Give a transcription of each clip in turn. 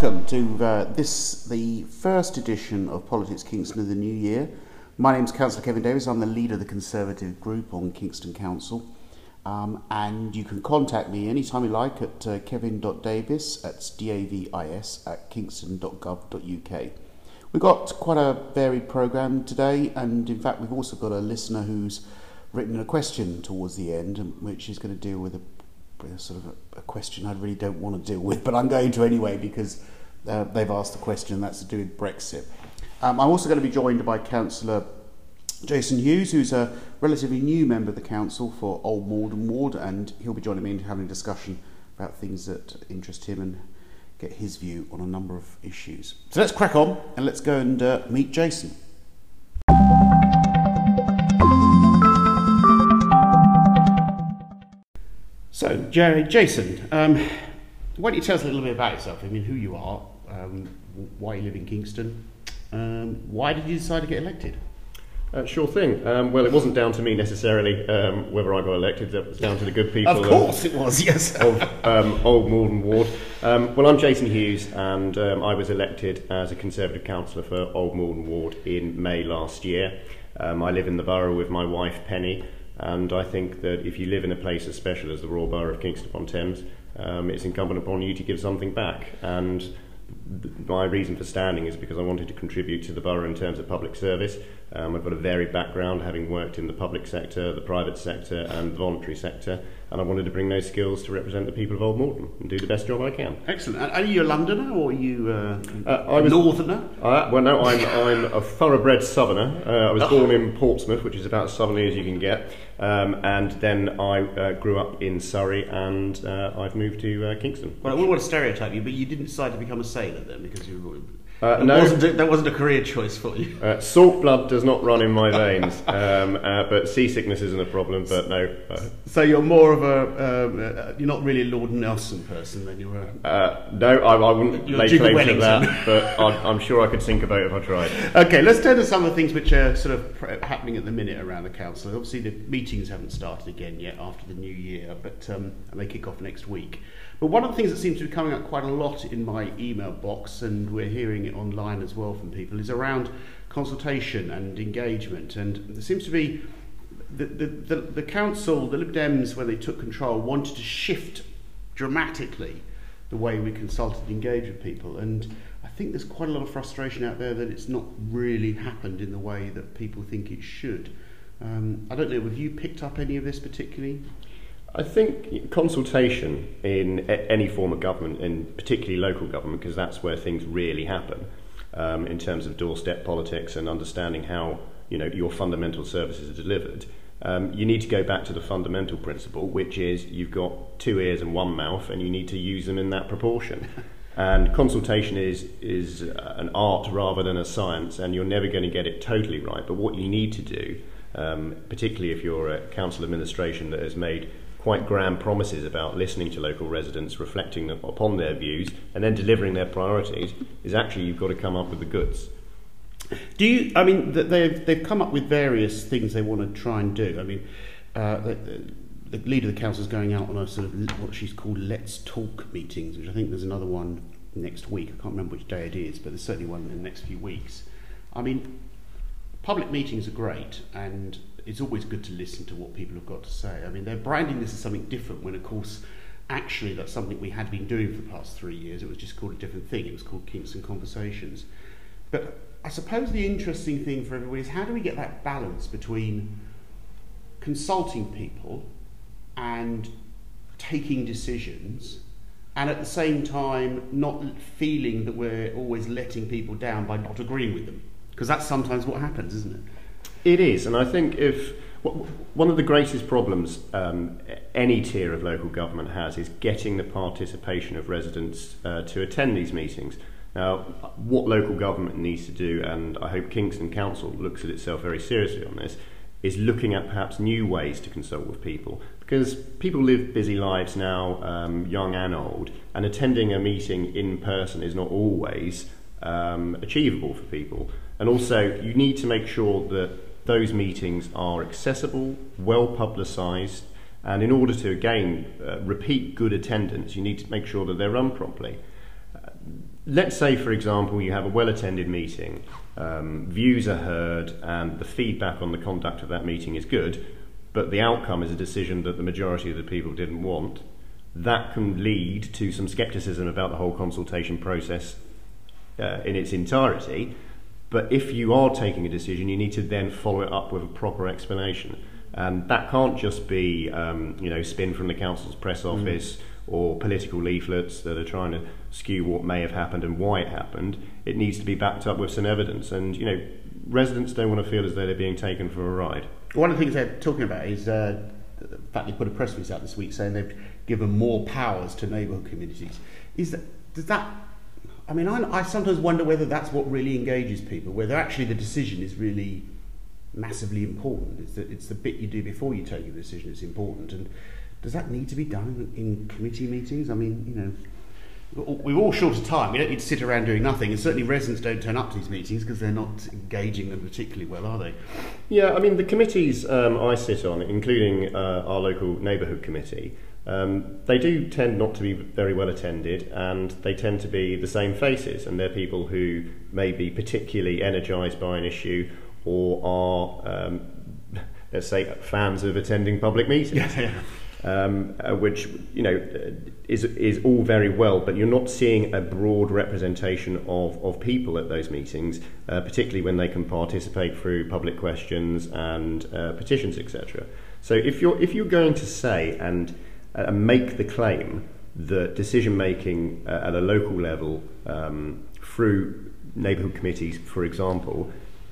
Welcome to uh, this, the first edition of Politics Kingston of the new year. My name is Councillor Kevin Davis. I'm the leader of the Conservative group on Kingston Council. Um, and you can contact me anytime you like at uh, kevin.davis, that's D-A-V-I-S, at kingston.gov.uk. We've got quite a varied programme today, and in fact, we've also got a listener who's written a question towards the end, which is going to deal with a sort of a, a, question I really don't want to deal with, but I'm going to anyway because uh, they've asked the question that's to do with Brexit. Um, I'm also going to be joined by Councillor Jason Hughes, who's a relatively new member of the council for Old Malden Ward, and he'll be joining me in having a discussion about things that interest him and get his view on a number of issues. So let's crack on and let's go and uh, meet Jason. So, Jerry, Jason, um, why don't you tell us a little bit about yourself? I mean, who you are, um, why you live in Kingston, um, why did you decide to get elected? Uh, sure thing. Um, well, it wasn't down to me necessarily um, whether I got elected. It was down to the good people. Of course, of, it was. Yes. of um, Old Malden Ward. Um, well, I'm Jason Hughes, and um, I was elected as a Conservative councillor for Old Malden Ward in May last year. Um, I live in the borough with my wife Penny, and I think that if you live in a place as special as the Royal Borough of Kingston upon Thames, um, it's incumbent upon you to give something back. And my reason for standing is because I wanted to contribute to the borough in terms of public service. Um, I've got a varied background, having worked in the public sector, the private sector, and the voluntary sector. And I wanted to bring those skills to represent the people of Old Malden and do the best job I can. Excellent. Are you a Londoner or are you uh, uh, was, Northerner? Uh, well, no, I'm, I'm a thoroughbred Southerner. Uh, I was oh. born in Portsmouth, which is about as southerly as you can get, um, and then I uh, grew up in Surrey, and uh, I've moved to Kingston. Well, I wouldn't want to stereotype you, but you didn't decide to become a sailor then because you were uh, no, wasn't a, that wasn't a career choice for you. Uh, salt blood does not run in my veins, um, uh, but seasickness isn't a problem. But no. Uh. So you're more of a um, uh, you're not really a Lord Nelson person, then you're a. Uh, no, I, I wouldn't lay claim to that, but I'm, I'm, sure I could think about it if I tried. Okay, let's turn to some of the things which are sort of happening at the minute around the council. Obviously, the meetings haven't started again yet after the new year, but um, and they kick off next week. But one of the things that seems to be coming up quite a lot in my email box, and we're hearing it online as well from people, is around consultation and engagement. And there seems to be the, the, the, the council, the Lib Dems, when they took control, wanted to shift dramatically the way we consulted and engaged with people. And I think there's quite a lot of frustration out there that it's not really happened in the way that people think it should. Um, I don't know, have you picked up any of this particularly? I think consultation in any form of government, and particularly local government, because that's where things really happen, um, in terms of doorstep politics and understanding how you know your fundamental services are delivered. Um, you need to go back to the fundamental principle, which is you've got two ears and one mouth, and you need to use them in that proportion. and consultation is is an art rather than a science, and you're never going to get it totally right. But what you need to do, um, particularly if you're a council administration that has made quite grand promises about listening to local residents, reflecting upon their views, and then delivering their priorities, is actually you've got to come up with the goods. Do you? I mean, they've they've come up with various things they want to try and do. I mean, uh, the, the leader of the council is going out on a sort of what she's called "Let's Talk" meetings, which I think there's another one next week. I can't remember which day it is, but there's certainly one in the next few weeks. I mean, public meetings are great, and it's always good to listen to what people have got to say. I mean, they're branding this as something different when, of course, actually that's something we had been doing for the past three years. It was just called a different thing. It was called Kingston Conversations. But I suppose the interesting thing for everybody is how do we get that balance between consulting people and taking decisions and at the same time not feeling that we're always letting people down by not agreeing with them because that's sometimes what happens isn't it it is, and I think if one of the greatest problems um, any tier of local government has is getting the participation of residents uh, to attend these meetings. Now, what local government needs to do, and I hope Kingston Council looks at itself very seriously on this, is looking at perhaps new ways to consult with people. Because people live busy lives now, um, young and old, and attending a meeting in person is not always um, achievable for people. And also, you need to make sure that those meetings are accessible, well publicised, and in order to again uh, repeat good attendance, you need to make sure that they're run properly. Uh, let's say, for example, you have a well attended meeting, um, views are heard, and the feedback on the conduct of that meeting is good, but the outcome is a decision that the majority of the people didn't want. That can lead to some scepticism about the whole consultation process uh, in its entirety. But if you are taking a decision, you need to then follow it up with a proper explanation. And that can't just be, um, you know, spin from the council's press mm. office mm. or political leaflets that are trying to skew what may have happened and why it happened. It needs to be backed up with some evidence. And, you know, residents don't want to feel as though they're being taken for a ride. One of the things they're talking about is uh, the fact they put a press release out this week saying they've given more powers to neighbourhood communities. Is that, does that I mean, I, I sometimes wonder whether that's what really engages people, whether actually the decision is really massively important. It's the, it's the bit you do before you take a decision that's important. And does that need to be done in committee meetings? I mean, you know, we're all short of time. We don't need to sit around doing nothing. And certainly residents don't turn up to these meetings because they're not engaging them particularly well, are they? Yeah, I mean, the committees um, I sit on, including uh, our local neighbourhood committee, um, they do tend not to be very well attended and they tend to be the same faces and they're people who may be particularly energised by an issue or are, um, let's say, fans of attending public meetings. Yeah, Um, uh, which you know is is all very well, but you're not seeing a broad representation of, of people at those meetings, uh, particularly when they can participate through public questions and uh, petitions, etc. So if you're if you're going to say and uh, make the claim that decision making uh, at a local level um, through neighbourhood committees, for example,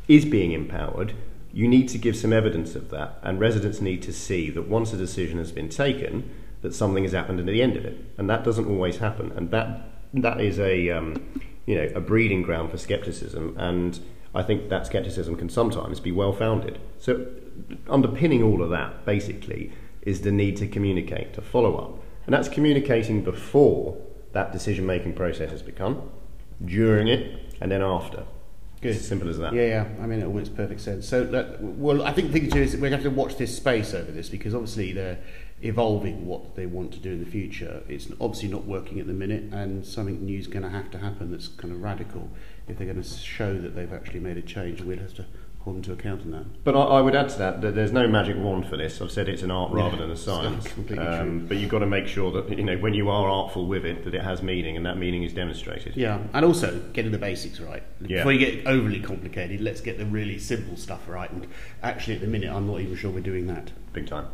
is being empowered, you need to give some evidence of that, and residents need to see that once a decision has been taken, that something has happened at the end of it, and that doesn't always happen, and that that is a um, you know a breeding ground for scepticism, and I think that scepticism can sometimes be well founded. So, underpinning all of that, basically, is the need to communicate, to follow up. And that's communicating before that decision making process has begun, during it, and then after. Good. Simple as that. Yeah, yeah. I mean, it all makes perfect sense. So, well, I think the thing to do is we're going to have to watch this space over this because obviously they're evolving what they want to do in the future. It's obviously not working at the minute, and something new is going to have to happen that's kind of radical if they're going to show that they've actually made a change. We'll have to hold them to account on that. But I, I, would add to that that there's no magic wand for this. I've said it's an art yeah, rather than a science. Um, but you've got to make sure that you know when you are artful with it, that it has meaning and that meaning is demonstrated. Yeah, and also getting the basics right. Yeah. Before you get overly complicated, let's get the really simple stuff right. And actually, at the minute, I'm not even sure we're doing that. Big time.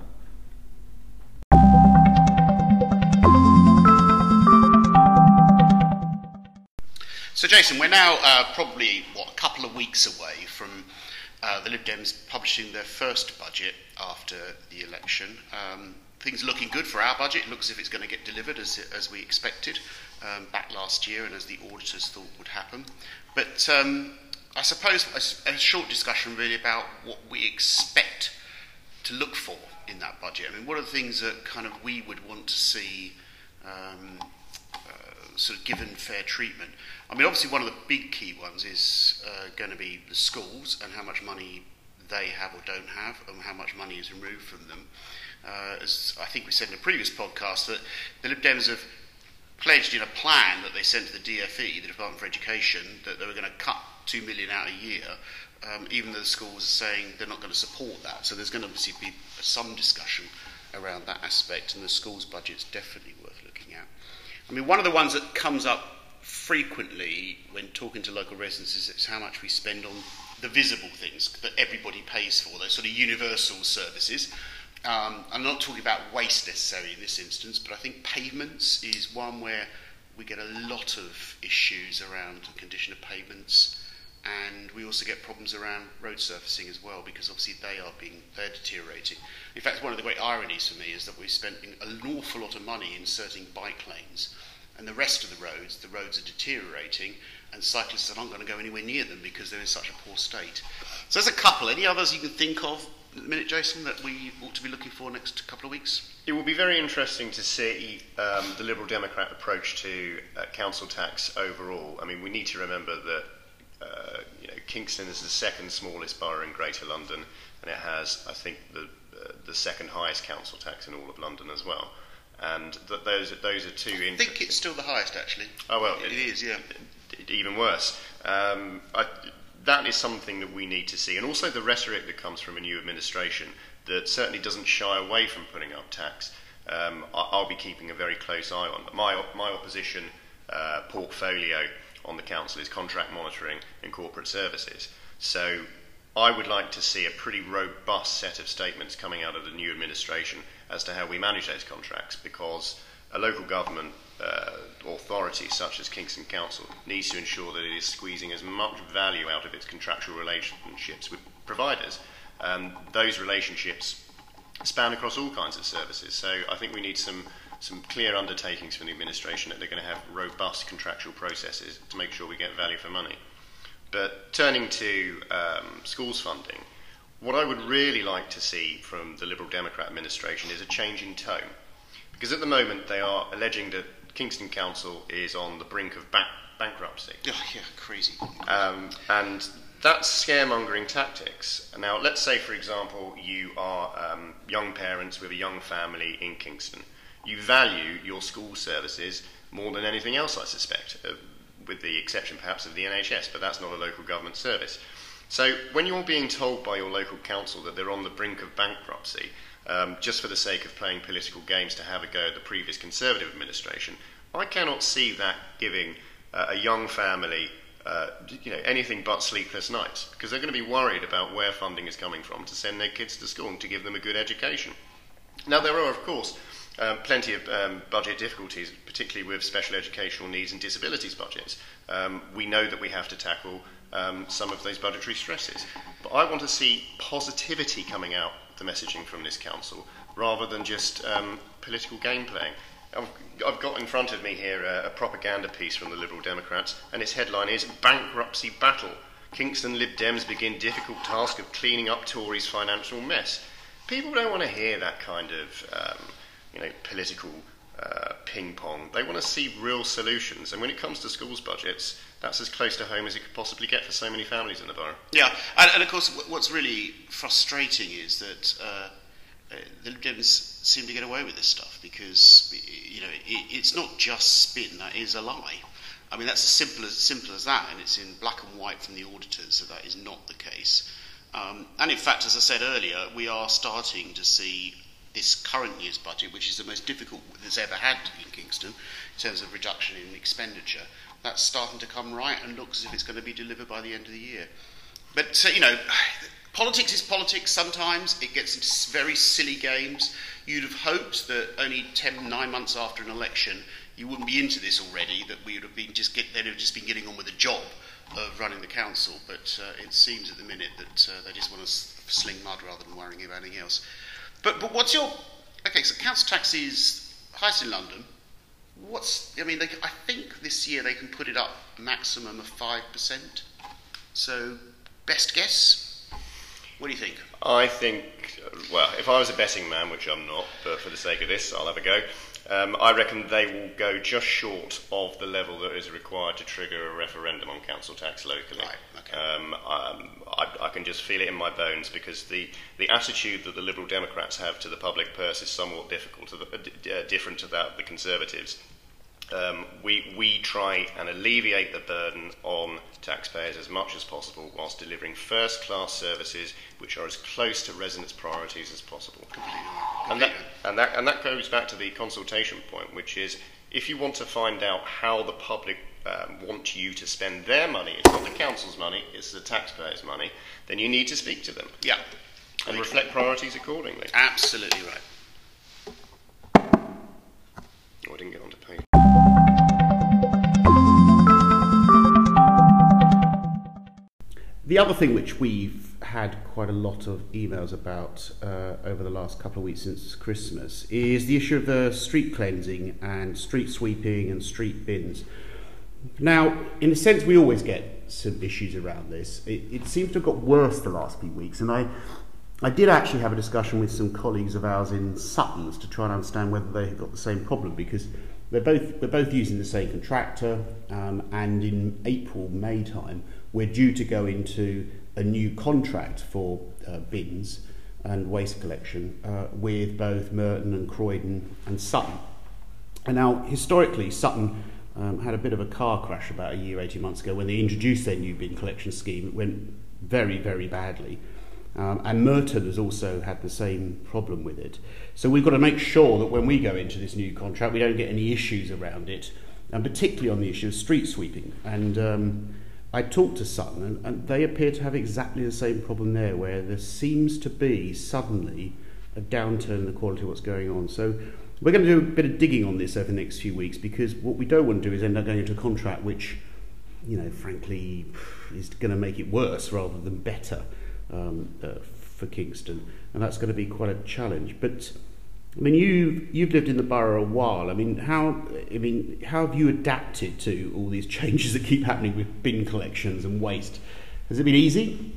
So, Jason, we're now uh, probably what a couple of weeks away from uh, the Lib Dems publishing their first budget after the election. Um, things are looking good for our budget. It looks as if it's going to get delivered as, as we expected um, back last year and as the auditors thought would happen. But um, I suppose a, a, short discussion really about what we expect to look for in that budget. I mean, what are the things that kind of we would want to see um, uh, sort of given fair treatment? I mean, obviously, one of the big key ones is uh, going to be the schools and how much money they have or don't have, and how much money is removed from them. Uh, as I think we said in a previous podcast, that the Lib Dems have pledged in a plan that they sent to the DFE, the Department for Education, that they were going to cut two million out a year. Um, even though the schools are saying they're not going to support that, so there's going to obviously be some discussion around that aspect, and the schools' budget's definitely worth looking at. I mean, one of the ones that comes up frequently when talking to local residents is how much we spend on the visible things that everybody pays for, those sort of universal services. Um, I'm not talking about waste necessarily in this instance, but I think pavements is one where we get a lot of issues around the condition of pavements, and we also get problems around road surfacing as well because obviously they are being they're deteriorating. In fact, one of the great ironies for me is that we've spent an awful lot of money inserting bike lanes and the rest of the roads, the roads are deteriorating, and cyclists are not going to go anywhere near them because they're in such a poor state. So there's a couple. Any others you can think of at the minute, Jason, that we ought to be looking for next couple of weeks? It will be very interesting to see um, the Liberal Democrat approach to uh, council tax overall. I mean, we need to remember that uh, you know, Kingston is the second smallest borough in Greater London, and it has, I think, the, uh, the second highest council tax in all of London as well. And th- those those are two. I think it's still the highest, actually. Oh well, it, it is, yeah. Even worse. Um, I, that is something that we need to see, and also the rhetoric that comes from a new administration that certainly doesn't shy away from putting up tax. Um, I, will be keeping a very close eye on. My my opposition uh, portfolio on the council is contract monitoring and corporate services. So I would like to see a pretty robust set of statements coming out of the new administration as to how we manage those contracts because a local government uh, authority such as Kingston Council needs to ensure that it is squeezing as much value out of its contractual relationships with providers. Um, those relationships span across all kinds of services. So I think we need some some clear undertakings from the administration that they're going to have robust contractual processes to make sure we get value for money. But turning to um, schools funding, what I would really like to see from the Liberal Democrat administration is a change in tone. Because at the moment they are alleging that Kingston Council is on the brink of ba- bankruptcy. Oh, yeah, crazy. Um, and that's scaremongering tactics. Now, let's say, for example, you are um, young parents with a young family in Kingston. You value your school services more than anything else, I suspect. Uh, with the exception perhaps of the NHS, but that's not a local government service. So when you're being told by your local council that they're on the brink of bankruptcy, um, just for the sake of playing political games to have a go at the previous Conservative administration, I cannot see that giving uh, a young family uh, you know, anything but sleepless nights because they're going to be worried about where funding is coming from to send their kids to school and to give them a good education. Now, there are, of course, um, plenty of um, budget difficulties, particularly with special educational needs and disabilities budgets. Um, we know that we have to tackle um, some of those budgetary stresses. But I want to see positivity coming out the messaging from this council rather than just um, political game playing. I've, I've, got in front of me here a, a propaganda piece from the Liberal Democrats, and its headline is Bankruptcy Battle. Kingston Lib Dems begin difficult task of cleaning up Tories' financial mess. People don't want to hear that kind of um, you know, political uh, ping pong. They want to see real solutions. And when it comes to schools budgets, that's as close to home as it could possibly get for so many families in the borough. Yeah, and, and of course, what's really frustrating is that uh, uh, the Dems seem to get away with this stuff because you know it, it's not just spin; that is a lie. I mean, that's as simple as simple as that, and it's in black and white from the auditors that that is not the case. Um, and in fact, as I said earlier, we are starting to see this current year's budget, which is the most difficult that's ever had in Kingston in terms of reduction in expenditure, that's starting to come right and looks as if it's going to be delivered by the end of the year. But, you know, politics is politics sometimes. It gets into very silly games. You'd have hoped that only 10, nine months after an election, you wouldn't be into this already, that we would have been just get, they'd have just been getting on with the job of running the council. But uh, it seems at the minute that uh, they just want to sling mud rather than worrying about anything else. But but what's your okay? So council tax is highest in London. What's I mean? They, I think this year they can put it up maximum of five percent. So best guess. What do you think? I think, well, if I was a betting man, which I'm not, but for the sake of this, I'll have a go. Um, I reckon they will go just short of the level that is required to trigger a referendum on council tax locally. Right, okay. um, um, I, I, can just feel it in my bones because the, the attitude that the Liberal Democrats have to the public purse is somewhat difficult to the, uh, uh different to that of the Conservatives. Um, we, we try and alleviate the burden on taxpayers as much as possible whilst delivering first class services which are as close to residents' priorities as possible. And, that, and, that, and that goes back to the consultation point, which is if you want to find out how the public um, want you to spend their money, it's not the council's money, it's the taxpayers' money, then you need to speak to them. Yeah. And reflect priorities accordingly. Absolutely right. Oh, I didn't get onto page. The other thing which we've had quite a lot of emails about uh, over the last couple of weeks since Christmas is the issue of the street cleansing and street sweeping and street bins. Now, in a sense, we always get some issues around this. It, it seems to have got worse the last few weeks, and I, I did actually have a discussion with some colleagues of ours in Suttons to try and understand whether they have got the same problem because they're both, we're both using the same contractor, um, and in April, May time, we're due to go into a new contract for uh, bins and waste collection uh, with both Merton and Croydon and Sutton. And now, historically, Sutton um, had a bit of a car crash about a year, 18 months ago when they introduced their new bin collection scheme. It went very, very badly. Um, and Merton has also had the same problem with it. So we've got to make sure that when we go into this new contract, we don't get any issues around it, and particularly on the issue of street sweeping. And um, I talked to Sutton, and, and they appear to have exactly the same problem there, where there seems to be suddenly a downturn in the quality of what's going on. So we're going to do a bit of digging on this over the next few weeks because what we don't want to do is end up going into a contract which, you know, frankly, is going to make it worse rather than better um, uh, for Kingston, and that's going to be quite a challenge. But I mean, you you've lived in the borough a while. I mean, how I mean, how have you adapted to all these changes that keep happening with bin collections and waste? Has it been easy?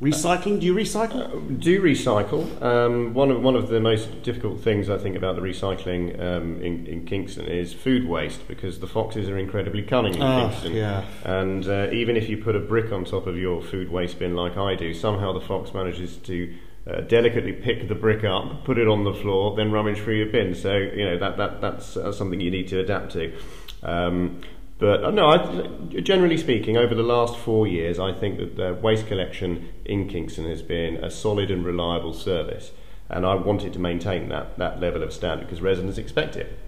Recycling? Do you recycle? Uh, do recycle. Um, one of one of the most difficult things I think about the recycling um, in, in Kingston is food waste because the foxes are incredibly cunning in oh, Kingston. Yeah. And uh, even if you put a brick on top of your food waste bin like I do, somehow the fox manages to uh, delicately pick the brick up, put it on the floor, then rummage through your bin. So you know that that that's uh, something you need to adapt to. Um, but uh, no, I, generally speaking, over the last four years, I think that the waste collection in Kingston has been a solid and reliable service, and I wanted to maintain that that level of standard because residents expect it.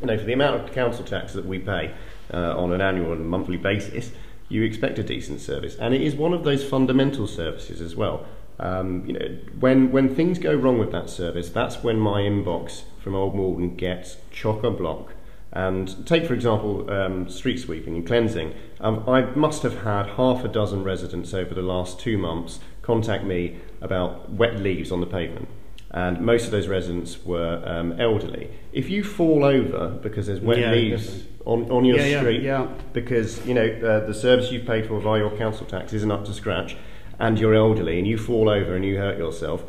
You know, for the amount of council tax that we pay uh, on an annual and monthly basis, you expect a decent service, and it is one of those fundamental services as well. Um, you know, when when things go wrong with that service, that's when my inbox from Old Malden gets chock a block and take, for example, um, street sweeping and cleansing. Um, I must have had half a dozen residents over the last two months contact me about wet leaves on the pavement. And most of those residents were um, elderly. If you fall over because there's wet yeah, leaves on, on your yeah, street, yeah, because you know uh, the service you've paid for via your council tax isn't up to scratch, and you're elderly and you fall over and you hurt yourself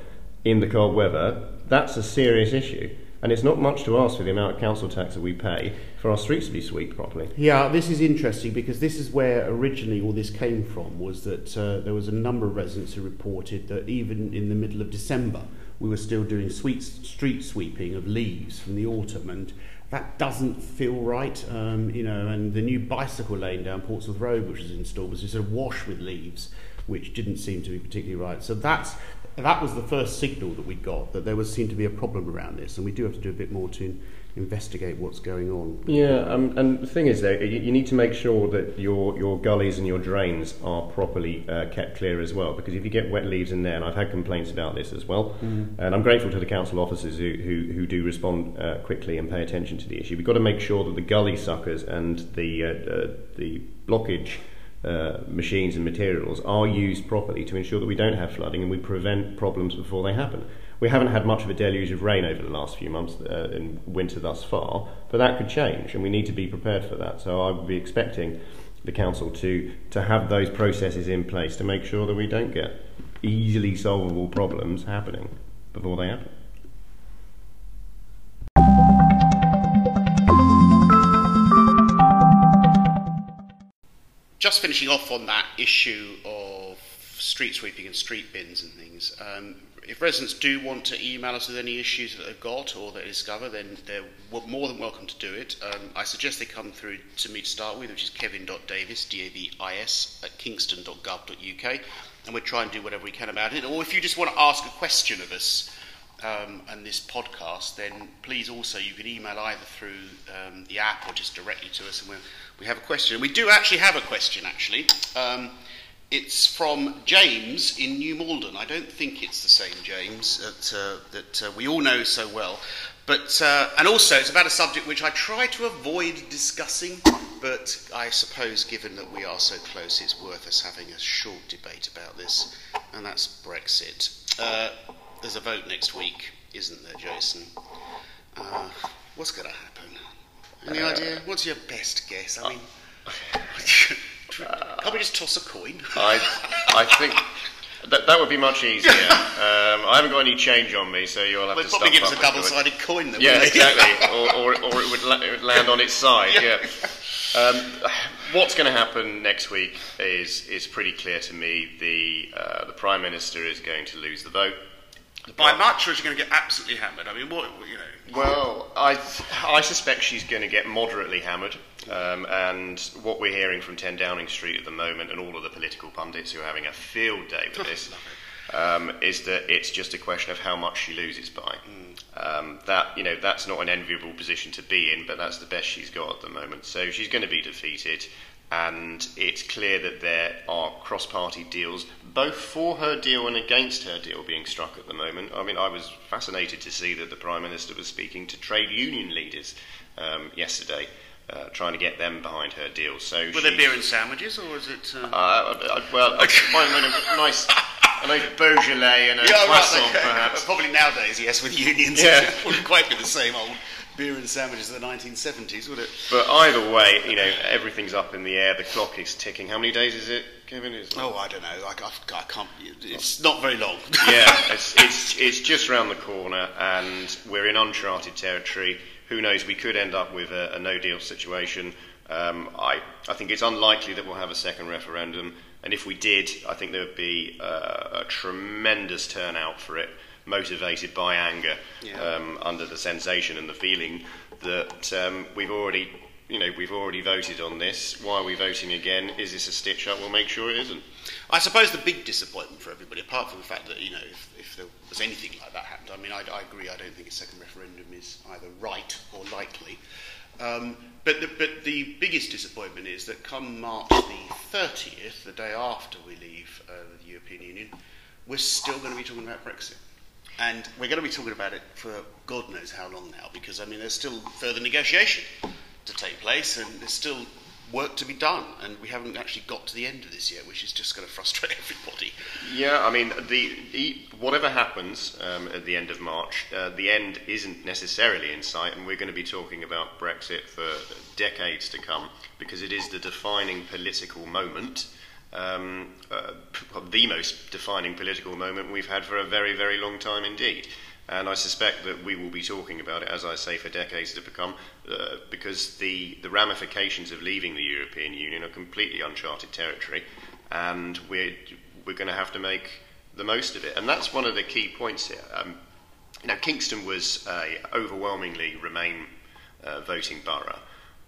in the cold weather, that's a serious issue. And it's not much to ask for the amount of council tax that we pay for our streets to be swept properly. Yeah, this is interesting because this is where originally all this came from was that uh, there was a number of residents who reported that even in the middle of December we were still doing sweet street sweeping of leaves from the autumn and that doesn't feel right, um, you know, and the new bicycle lane down Portsmouth Road, which was installed, was just a wash with leaves, which didn't seem to be particularly right. So that's that was the first signal that we got that there was seemed to be a problem around this, and we do have to do a bit more to investigate what's going on. Yeah, um, and the thing is, though, you, you, need to make sure that your your gullies and your drains are properly uh, kept clear as well. Because if you get wet leaves in there, and I've had complaints about this as well, mm. and I'm grateful to the council officers who who, who do respond uh, quickly and pay attention to the issue. We've got to make sure that the gully suckers and the uh, uh the blockage uh, machines and materials are used properly to ensure that we don't have flooding and we prevent problems before they happen. We haven't had much of a deluge of rain over the last few months uh, in winter thus far, but that could change and we need to be prepared for that. So I would be expecting the council to, to have those processes in place to make sure that we don't get easily solvable problems happening before they happen. Just finishing off on that issue of street sweeping and street bins and things, um, if residents do want to email us with any issues that they've got or they discover, then they're more than welcome to do it. Um, I suggest they come through to me to start with, which is kevin.davis, D-A-V-I-S, at kingston.gov.uk, and we'll try and do whatever we can about it. Or if you just want to ask a question of us, um, and this podcast, then please also you can email either through um, the app or just directly to us, and we'll, we have a question. We do actually have a question, actually. Um, it's from James in New Malden. I don't think it's the same James that, uh, that uh, we all know so well. But, uh, and also, it's about a subject which I try to avoid discussing, but I suppose, given that we are so close, it's worth us having a short debate about this, and that's Brexit. There's a vote next week, isn't there, Jason? Uh, what's going to happen? Any uh, idea? What's your best guess? I mean, can't we just toss a coin? I, I think. That, that would be much easier. Um, I haven't got any change on me, so you'll have well, to probably give us a double-sided coin. Then, yeah, exactly. or, or, or, it would, la- it would land on its side. Yeah. yeah. Um, what's going to happen next week is is pretty clear to me. The uh, the prime minister is going to lose the vote. By much, or is she going to get absolutely hammered? I mean, what you know? Well, I, I suspect she's going to get moderately hammered. Um, and what we're hearing from 10 Downing Street at the moment, and all of the political pundits who are having a field day with this, um, is that it's just a question of how much she loses by. Um, that you know, that's not an enviable position to be in, but that's the best she's got at the moment. So she's going to be defeated, and it's clear that there are cross-party deals, both for her deal and against her deal, being struck at the moment. I mean, I was fascinated to see that the prime minister was speaking to trade union leaders um, yesterday. Uh, trying to get them behind her deal. So Were there beer and sandwiches, or was it? Uh... Uh, well, a nice a nice Beaujolais and a yeah, croissant, right, perhaps. Probably nowadays, yes, with unions, yeah. it wouldn't quite be the same old beer and sandwiches of the 1970s, would it? But either way, you know, everything's up in the air. The clock is ticking. How many days is it, Kevin? Is oh, I don't know. I, I, I, can't. It's not very long. yeah, it's, it's it's just round the corner, and we're in uncharted territory who knows, we could end up with a, a no deal situation. Um, I, I think it's unlikely that we'll have a second referendum, and if we did, I think there would be a tremendous turnout for it, motivated by anger, yeah. um, under the sensation and the feeling that um, we've already you know, we've already voted on this. Why are we voting again? Is this a stitch up? We'll make sure it isn't. I suppose the big disappointment for everybody, apart from the fact that, you know, if, if there was anything like that happened, I mean, I, I agree, I don't think a second referendum is either right or likely. Um, but, the, but the biggest disappointment is that come March the 30th, the day after we leave uh, the European Union, we're still going to be talking about Brexit. And we're going to be talking about it for God knows how long now, because, I mean, there's still further negotiation to take place, and there's still work to be done, and we haven't actually got to the end of this yet, which is just going to frustrate everybody. Yeah, I mean, the, the whatever happens um, at the end of March, uh, the end isn't necessarily in sight, and we're going to be talking about Brexit for decades to come because it is the defining political moment. Um, uh, the most defining political moment we've had for a very, very long time indeed. And I suspect that we will be talking about it, as I say, for decades to come, uh, because the, the ramifications of leaving the European Union are completely uncharted territory, and we're, we're going to have to make the most of it. And that's one of the key points here. Um, Kingston was a overwhelmingly Remain uh, voting borough.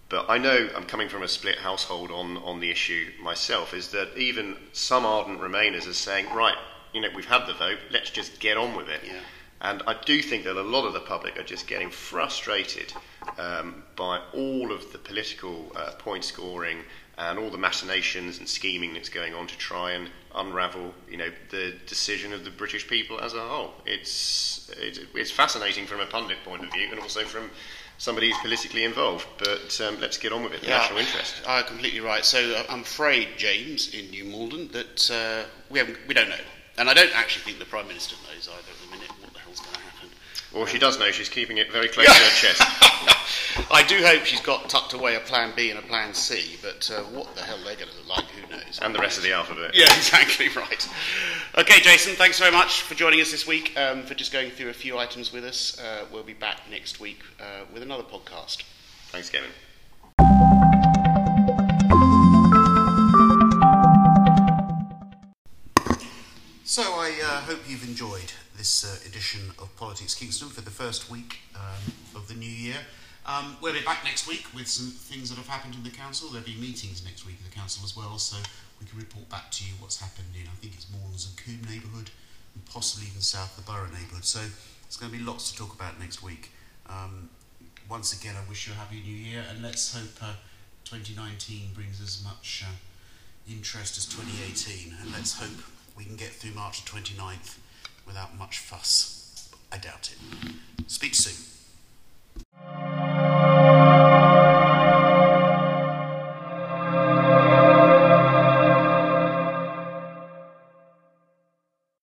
But I know I'm coming from a split household on, on the issue myself, is that even some ardent Remainers are saying, right, you know, we've had the vote, let's just get on with it. Yeah. And I do think that a lot of the public are just getting frustrated um, by all of the political uh, point scoring and all the machinations and scheming that's going on to try and unravel, you know, the decision of the British people as a whole. It's it's, it's fascinating from a pundit point of view, and also from somebody who's politically involved. But um, let's get on with it. The yeah, national interest. Uh, completely right. So uh, I'm afraid, James, in New Malden, that uh, we haven't, we don't know, and I don't actually think the Prime Minister knows either at the minute or she does know she's keeping it very close to her chest. I do hope she's got tucked away a plan B and a plan C, but uh, what the hell they're going to look like, who knows? And the rest of the alphabet. Yeah, exactly right. Okay, Jason, thanks very much for joining us this week, um, for just going through a few items with us. Uh, we'll be back next week uh, with another podcast. Thanks, Kevin. So I uh, hope you've enjoyed this uh, edition of Politics Kingston for the first week um, of the new year. Um, we'll be back next week with some things that have happened in the council. There'll be meetings next week in the council as well, so we can report back to you what's happened in, I think it's Maldens and Coombe neighbourhood, and possibly even south the Borough neighbourhood. So there's going to be lots to talk about next week. Um, once again, I wish you a happy new year, and let's hope uh, 2019 brings as much uh, interest as 2018, and let's hope we can get through March 29th without much fuss. I doubt it. Speak soon.